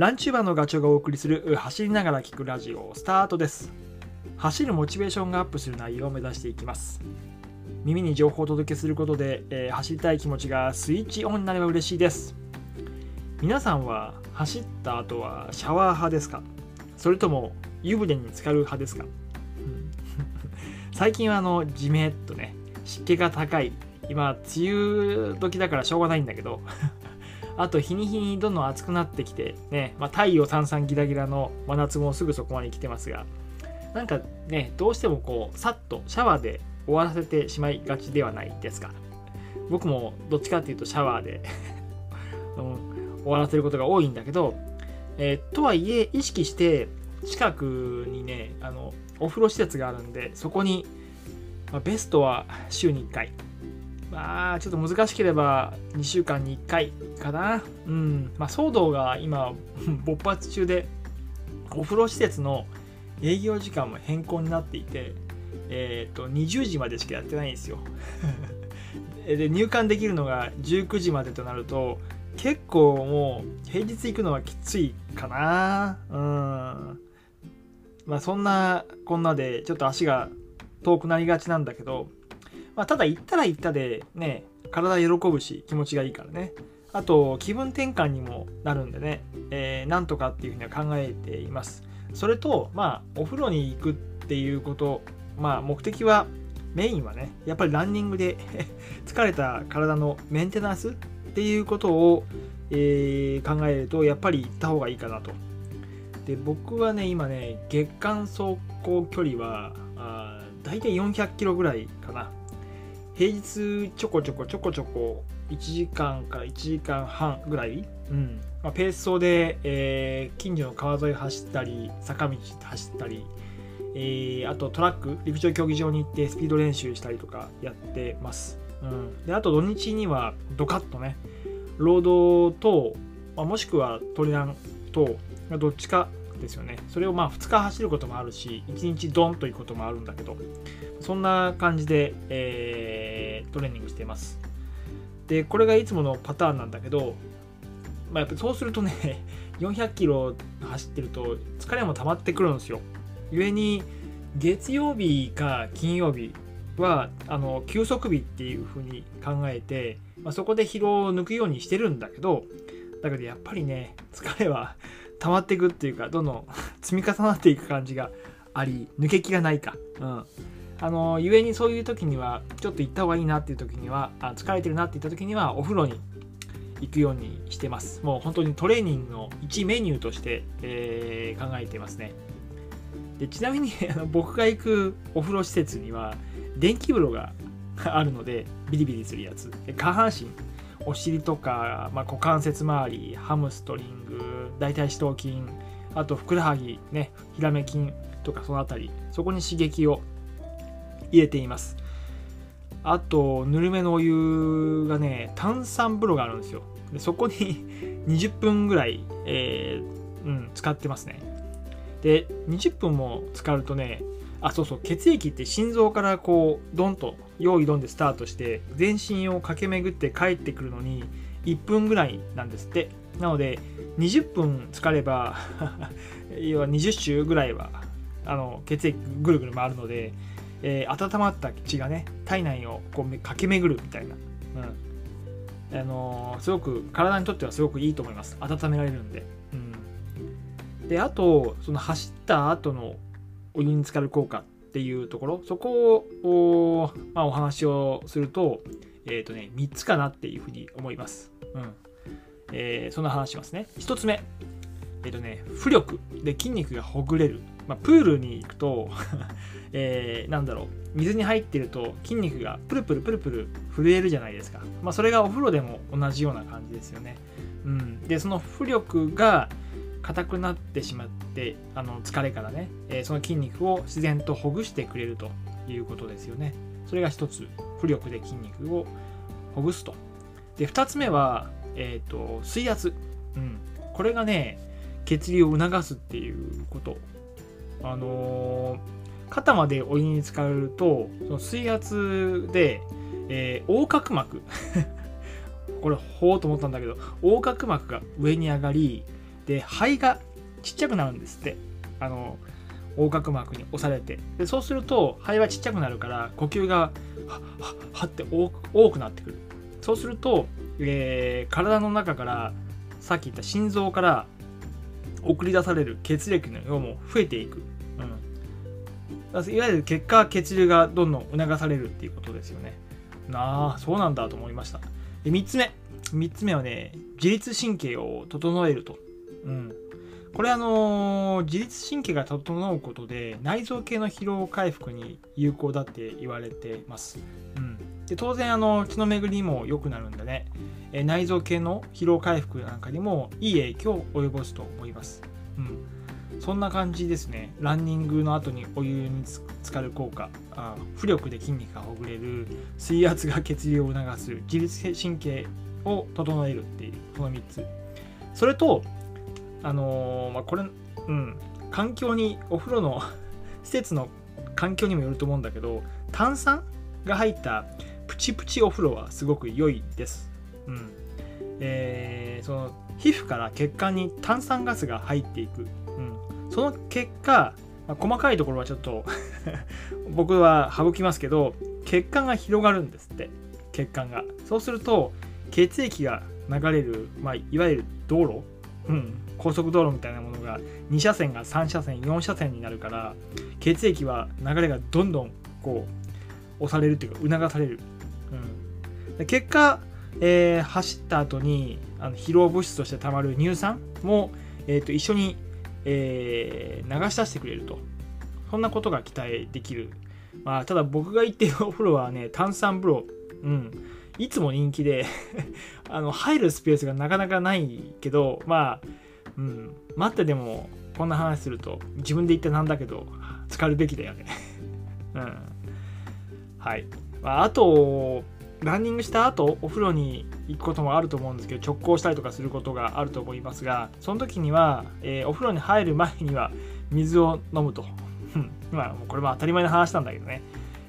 ランチューバーのガチョウがお送りする走りながら聞くラジオスタートです。走るモチベーションがアップする内容を目指していきます。耳に情報をお届けすることで、えー走りたい気持ちがスイッチオンになれば嬉しいです。皆さんは走った後はシャワー派ですか？それとも湯船に浸かる派ですか？うん。最近はあのジメッとね湿気が高い。今梅雨時だからしょうがないんだけど。あと日に日にどんどん暑くなってきてね、まあ、太陽さんさんギラギラの真夏もすぐそこまで来てますがなんかねどうしてもこうさっとシャワーで終わらせてしまいがちではないですか。僕もどっちかっていうとシャワーで、終わらせることが多いんだけど、えーとはいえ意識して近くにねあのお風呂施設があるんでそこに、まあベストは週に1回。まあちょっと難しければ2週間に1回かな。うん。まあ騒動が今 勃発中でお風呂施設の営業時間も変更になっていてえっ、と20時までしかやってないんですよ。で入館できるのが19時までとなると結構もう平日行くのはきついかな。うん。まあそんなこんなでちょっと足が遠くなりがちなんだけどまあ、ただ行ったら行ったでね体喜ぶし気持ちがいいからね。あと気分転換にもなるんでね、えーなんとかっていうふうには考えています。それとまあお風呂に行くっていうことまあ目的はメインはねやっぱりランニングで 疲れた体のメンテナンスっていうことを、えー考えるとやっぱり行った方がいいかなと。で僕はね今ね月間走行距離はあ大体400キロぐらいかな。平日ちょこちょこちょこちょこ1時間から1時間半ぐらい、うん。まあ、ペース走で、えー近所の川沿い走ったり坂道走ったり、えーあとトラック陸上競技場に行ってスピード練習したりとかやってます、うん、であと土日にはドカッとねロードと、まあ、もしくはトレランとまあどっちかですよね。それをまあ2日走ることもあるし1日ドンということもあるんだけどそんな感じで、えートレーニングしています。で、これがいつものパターンなんだけど、まあ、やっぱそうするとね、400キロ走ってると疲れも溜まってくるんですよ。故に、月曜日か金曜日は、あの、休息日っていう風に考えて、まあ、そこで疲労を抜くようにしてるんだけど、だけどやっぱりね、疲れは 溜まっていくっていうか、どんどん 積み重なっていく感じがあり、抜け気がないか。うん。あの故にそういう時にはちょっと行った方がいいなっていう時にはあ疲れてるなって言った時にはお風呂に行くようにしてます。もう本当にトレーニングの1メニューとして、えー考えてますね。でちなみに あの僕が行くお風呂施設には電気風呂が あるのでビリビリするやつ。下半身お尻とか、まあ、股関節周りハムストリング大腿四頭筋あとふくらはぎねひらめ筋とかそのあたりそこに刺激を入れています。あとぬるめのお湯がね炭酸風呂があるんですよ。でそこに 20分ぐらい、えーうん、使ってますね。で20分も使うとねあそうそう血液って心臓からこうドンと用意ドンでスタートして全身を駆け巡って帰ってくるのに1分ぐらいなんですって。なので20分浸れば 要は20周ぐらいはあの血液ぐるぐる回るので、えー温まった血がね体内をこうめ駆け巡るみたいな、うん。あのーすごく体にとってはすごくいいと思います。温められるんで、うん、であとその走った後のお湯に浸かる効果っていうところ。そこをお,、まあ、お話をするとえっ、とね3つかなっていうふうに思います、うん。えーそんな話しますね。1つ目。えっ、とね浮力。で筋肉がほぐれる、まあ、プールに行くと えーなんだろう水に入ってると筋肉がプルプルプルプル震えるじゃないですか、まあ、それがお風呂でも同じような感じですよね、うん、でその浮力が硬くなってしまってあの疲れからね、えーその筋肉を自然とほぐしてくれるということですよね。それが一つ浮力で筋肉をほぐすと。で2つ目は、えー、と水圧、うん、これがね血流を促すっていうこと。あの肩までお湯に浸かるとその水圧で、えー横隔膜。これほうと思ったんだけど横隔膜が上に上がりで肺がちっちゃくなるんですって。あの横隔膜に押されて。でそうすると肺はちっちゃくなるから呼吸がはっはっはって多くなってくる。そうすると、えー、体の中からさっき言った心臓から送り出される血液の量も増えていく、うん、いわゆる結果血流がどんどん促されるっていうことですよね。なあそうなんだと思いました。で3つ目。3つ目はね自律神経を整えると、うん、これあのー、自律神経が整うことで内臓系の疲労回復に有効だって言われてます、うん、で当然あの血の巡りも良くなるんでねえ内臓系の疲労回復なんかにもいい影響を及ぼすと思います。うん、そんな感じですね。ランニングの後にお湯に浸かる効果、あ浮力で筋肉がほぐれる、水圧が血流を促す、自律神経を整えるっていう、この3つ。それと、あのー、まあ、これ、うん、環境に、お風呂の 施設の環境にもよると思うんだけど、炭酸が入ったチプチお風呂はすごく良いです。うん。えー、その皮膚から血管に炭酸ガスが入っていく、うん、その結果、まあ、細かいところはちょっと 僕は省きますけど血管が広がるんですって。血管が。そうすると血液が流れる、まあ、いわゆる道路、うん、高速道路みたいなものが2車線が3車線4車線になるから血液は流れがどんどんこう押されるというか促される、うん、結果えー、走った後にあの疲労物質としてたまる乳酸も、えーと、一緒に、えー、流し出してくれると。そんなことが期待できる、まあ、ただ僕が行っているお風呂はね炭酸風呂、うん、いつも人気で あの入るスペースがなかなかないけどまあ、うん、待ってでもこんな話すると自分で言ってなんだけど使うべきだよね。うん。はい、まあ、とランニングした後お風呂に行くこともあると思うんですけど直行したりとかすることがあると思いますがその時には、えー、お風呂に入る前には水を飲むと。まあこれも当たり前の話なんだけどね。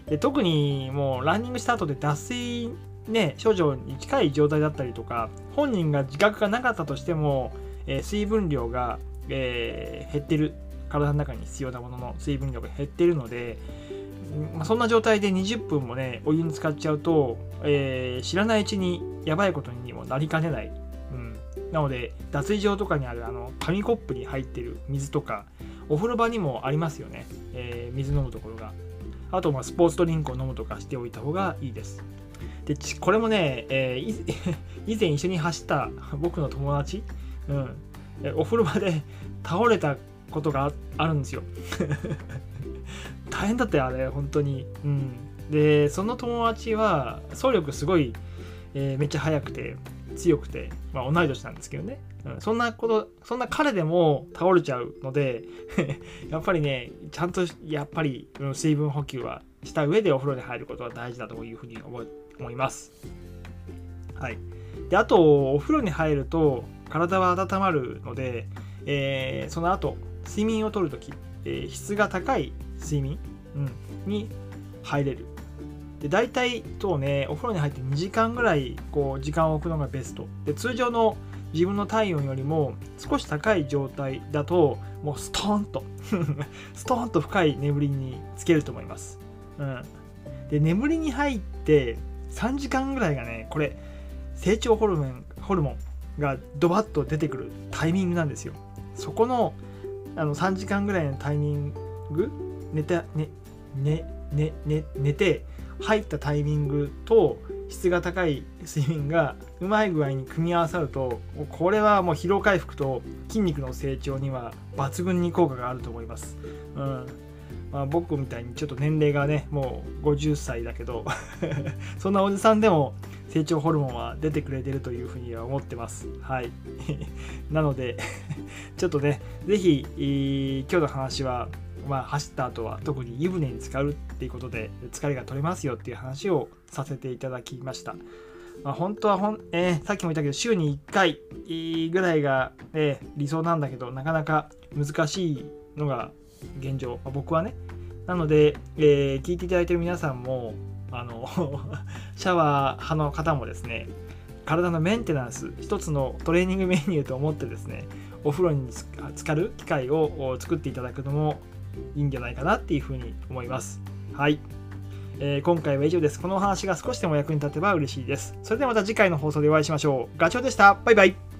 で特にもうランニングした後で脱水ね症状に近い状態だったりとか本人が自覚がなかったとしても、えー、水分量が、えー、減ってる。体の中に必要なものの水分量が減ってるので、そんな状態で20分もねお湯に浸かっちゃうと、えー、知らないうちにやばいことにもなりかねない、うん、なので脱衣場とかにあるあの紙コップに入ってる水とかお風呂場にもありますよね、えー、水飲むところが。あとスポーツドリンクを飲むとかしておいた方がいいです。でこれもね、えー、以前一緒に走った僕の友達、うん、お風呂場で倒れたことがあるんですよ。大変だったよあれ本当に。うん。でその友達は走力すごい、えー、めっちゃ速くて強くて、まあ、同い年なんですけどね、うん、そんなことそんな彼でも倒れちゃうので やっぱりねちゃんとやっぱりうん水分補給はした上でお風呂に入ることは大事だというふうに思います。はい。であとお風呂に入ると体は温まるので、えー、その後睡眠をとるとき、えー、質が高い睡眠、うん、に入れる。で大体とねお風呂に入って2時間ぐらいこう時間を置くのがベスト。で通常の自分の体温よりも少し高い状態だともうストーンと ストーンと深い眠りにつけると思います、うん、で眠りに入って3時間ぐらいがねこれ成長ホルモンホルモンがドバッと出てくるタイミングなんですよ。そこのあの3時間ぐらいのタイミング寝た、ね、ね、ね、ね、寝て入ったタイミングと質が高い睡眠がうまい具合に組み合わさるとこれはもう疲労回復と筋肉の成長には抜群に効果があると思います。うんまあ、僕みたいにちょっと年齢がねもう50歳だけど そんなおじさんでも成長ホルモンは出てくれてるというふうには思ってます。はい。なので ちょっとね、ぜひ、今日の話はまあ、走った後は特に湯船に浸かるっていうことで疲れが取れますよっていう話をさせていただきました。まあ、本当はほん、えー、さっきも言ったけど週に1回ぐらいが、えー、理想なんだけどなかなか難しいのが現状、まあ、僕はね。なので、えー、聞いていただいてる皆さんもあの シャワー派の方もですね体のメンテナンス一つのトレーニングメニューと思ってですねお風呂に浸かる機会を作っていただくのもいいんじゃないかなっていうふうに思いますはいえー、今回は以上です。このお話が少しでも役に立てば嬉しいです。それではまた次回の放送でお会いしましょう。ガチョウでした。バイバイ。